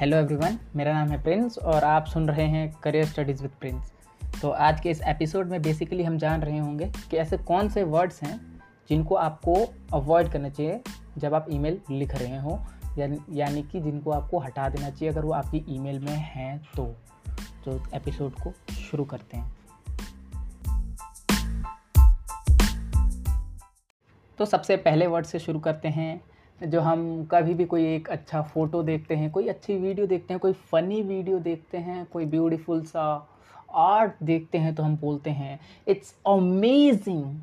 Hello everyone मेरा नाम है प्रिंस और आप सुन रहे हैं करियर स्टडीज़ विद प्रिंस तो आज के इस एपिसोड में बेसिकली हम जान रहे होंगे कि ऐसे कौन से वर्ड्स हैं जिनको आपको अवॉइड करना चाहिए जब आप ईमेल लिख रहे हो, यानी कि जिनको आपको हटा देना चाहिए अगर वो आपकी ईमेल में हैं तो। तो एपिसोड को शुरू करते हैं। तो सबसे पहले वर्ड से शुरू करते हैं जो हम कभी भी कोई एक अच्छा फ़ोटो देखते हैं, कोई अच्छी वीडियो देखते हैं, कोई फ़नी वीडियो देखते हैं, कोई ब्यूटीफुल सा आर्ट देखते हैं तो हम बोलते हैं इट्स अमेजिंग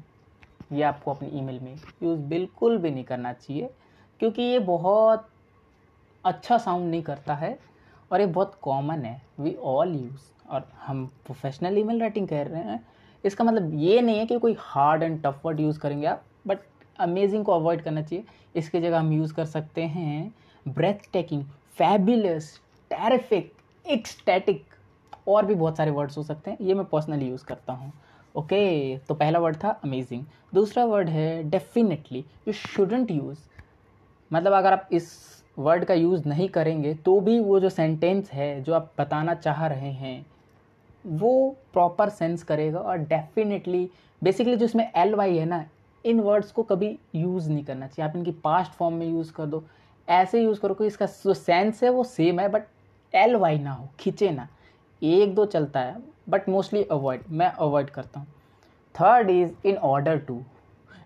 ये आपको अपनी ईमेल में यूज़ बिल्कुल भी नहीं करना चाहिए, क्योंकि ये बहुत अच्छा साउंड नहीं करता है और ये बहुत कॉमन है। वी ऑल यूज़ और हम प्रोफेशनल ईमेल राइटिंग कर रहे हैं। इसका मतलब ये नहीं है कि कोई hard and tough word use करेंगे आप बट अमेजिंग को अवॉइड करना चाहिए। इसकी जगह हम यूज़ कर सकते हैं breathtaking fabulous terrific ecstatic और भी बहुत सारे वर्ड्स हो सकते हैं। ये मैं पर्सनली यूज़ करता हूँ। ओके okay, तो पहला वर्ड था अमेजिंग दूसरा वर्ड है डेफिनेटली यू शुडेंट यूज़ मतलब अगर आप इस वर्ड का यूज़ नहीं करेंगे तो भी वो जो सेंटेंस है जो आप बताना चाह रहे हैं वो प्रॉपर सेंस करेगा और डेफिनेटली बेसिकली जो इसमें एल वाई है ना इन वर्ड्स को कभी यूज़ नहीं करना चाहिए। आप इनकी पास्ट फॉर्म में यूज़ कर दो। ऐसे यूज़ करो कि इसका जो सेंस है वो सेम है, बट एल वाई ना हो, खींचे ना। एक दो चलता है, बट मोस्टली अवॉइड, मैं अवॉइड करता हूँ। Third is in order to,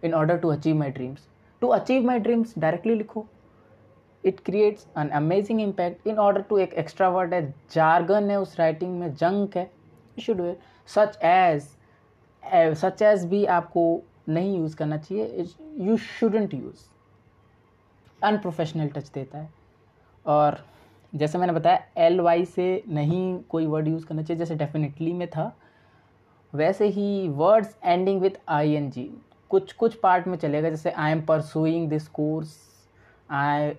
in order to achieve my dreams. To achieve my dreams directly लिखो। It creates an amazing impact. In order to एक एक्स्ट्रा वर्ड है, जार्गन है उस writing में, junk है। Should such as such as भी आपको नहीं यूज़ करना चाहिए you shouldn't use unprofessional touch देता है। और जैसे मैंने बताया एल वाई से नहीं कोई वर्ड यूज़ करना चाहिए, जैसे डेफिनेटली में था, वैसे ही words ending with I N G कुछ कुछ पार्ट में चलेगा, जैसे I am pursuing this course I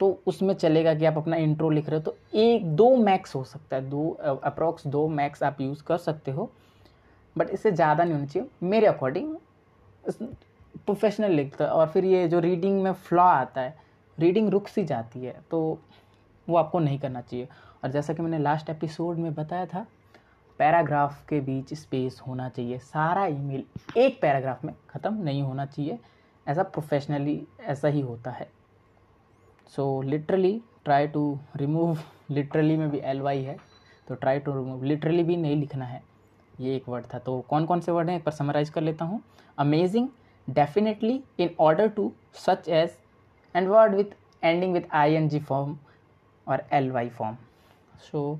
तो उसमें चलेगा कि आप अपना इंट्रो लिख रहे हो तो एक, दो मैक्स हो सकता है, दो अप्रॉक्स दो मैक्स आप यूज़ कर सकते हो बट इससे ज़्यादा नहीं होना चाहिए, मेरे अकॉर्डिंग प्रोफेशनल लिखता है और फिर ये जो रीडिंग में फ्लॉ आता है रीडिंग रुक सी जाती है तो वो आपको नहीं करना चाहिए। और जैसा कि मैंने लास्ट एपिसोड में बताया था पैराग्राफ के बीच स्पेस होना चाहिए। सारा ईमेल एक पैराग्राफ में ख़त्म नहीं होना चाहिए। ऐसा प्रोफेशनली ऐसा ही होता है। So literally try to remove literally में भी एल वाई है तो ट्राई टू रिमूव लिटरली भी नहीं लिखना है। ये एक वर्ड था। तो कौन कौन से वर्ड हैं? एक बार समराइज कर लेता हूँ। Amazing definitely in order to such as and word with ending with I N G form और L Y form so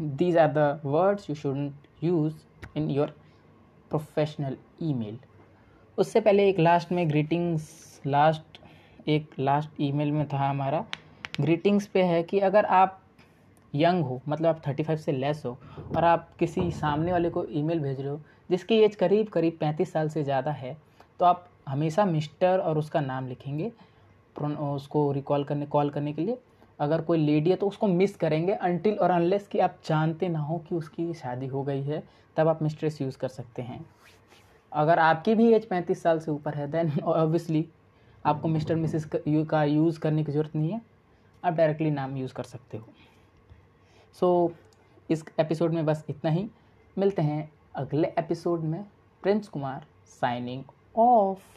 these are the words you should use in your professional email उससे पहले एक last में greetings last एक last email में था हमारा। Greetings पे है कि अगर आप यंग हो मतलब आप थर्टी फाइव से लेस हो, और आप किसी सामने वाले को ईमेल भेज रहे हो, जिसकी एज करीब करीब पैंतीस साल से ज़्यादा है तो आप हमेशा मिस्टर और उसका नाम लिखेंगे उसको रिकॉल करने कॉल करने के लिए। अगर कोई लेडी है तो उसको मिस करेंगे अनटिल और अनलेस कि आप जानते ना हो कि उसकी शादी हो गई है, तब आप मिस्ट्रेस यूज़ कर सकते हैं। अगर आपकी भी एज पैंतीस साल से ऊपर है देन ऑब्वियसली आपको मिस्टर मिसिस का यूज़ करने की ज़रूरत नहीं है, आप डायरेक्टली नाम यूज़ कर सकते हो। सो so, इस एपिसोड में बस इतना ही। मिलते हैं अगले एपिसोड में। Prince Kumar signing of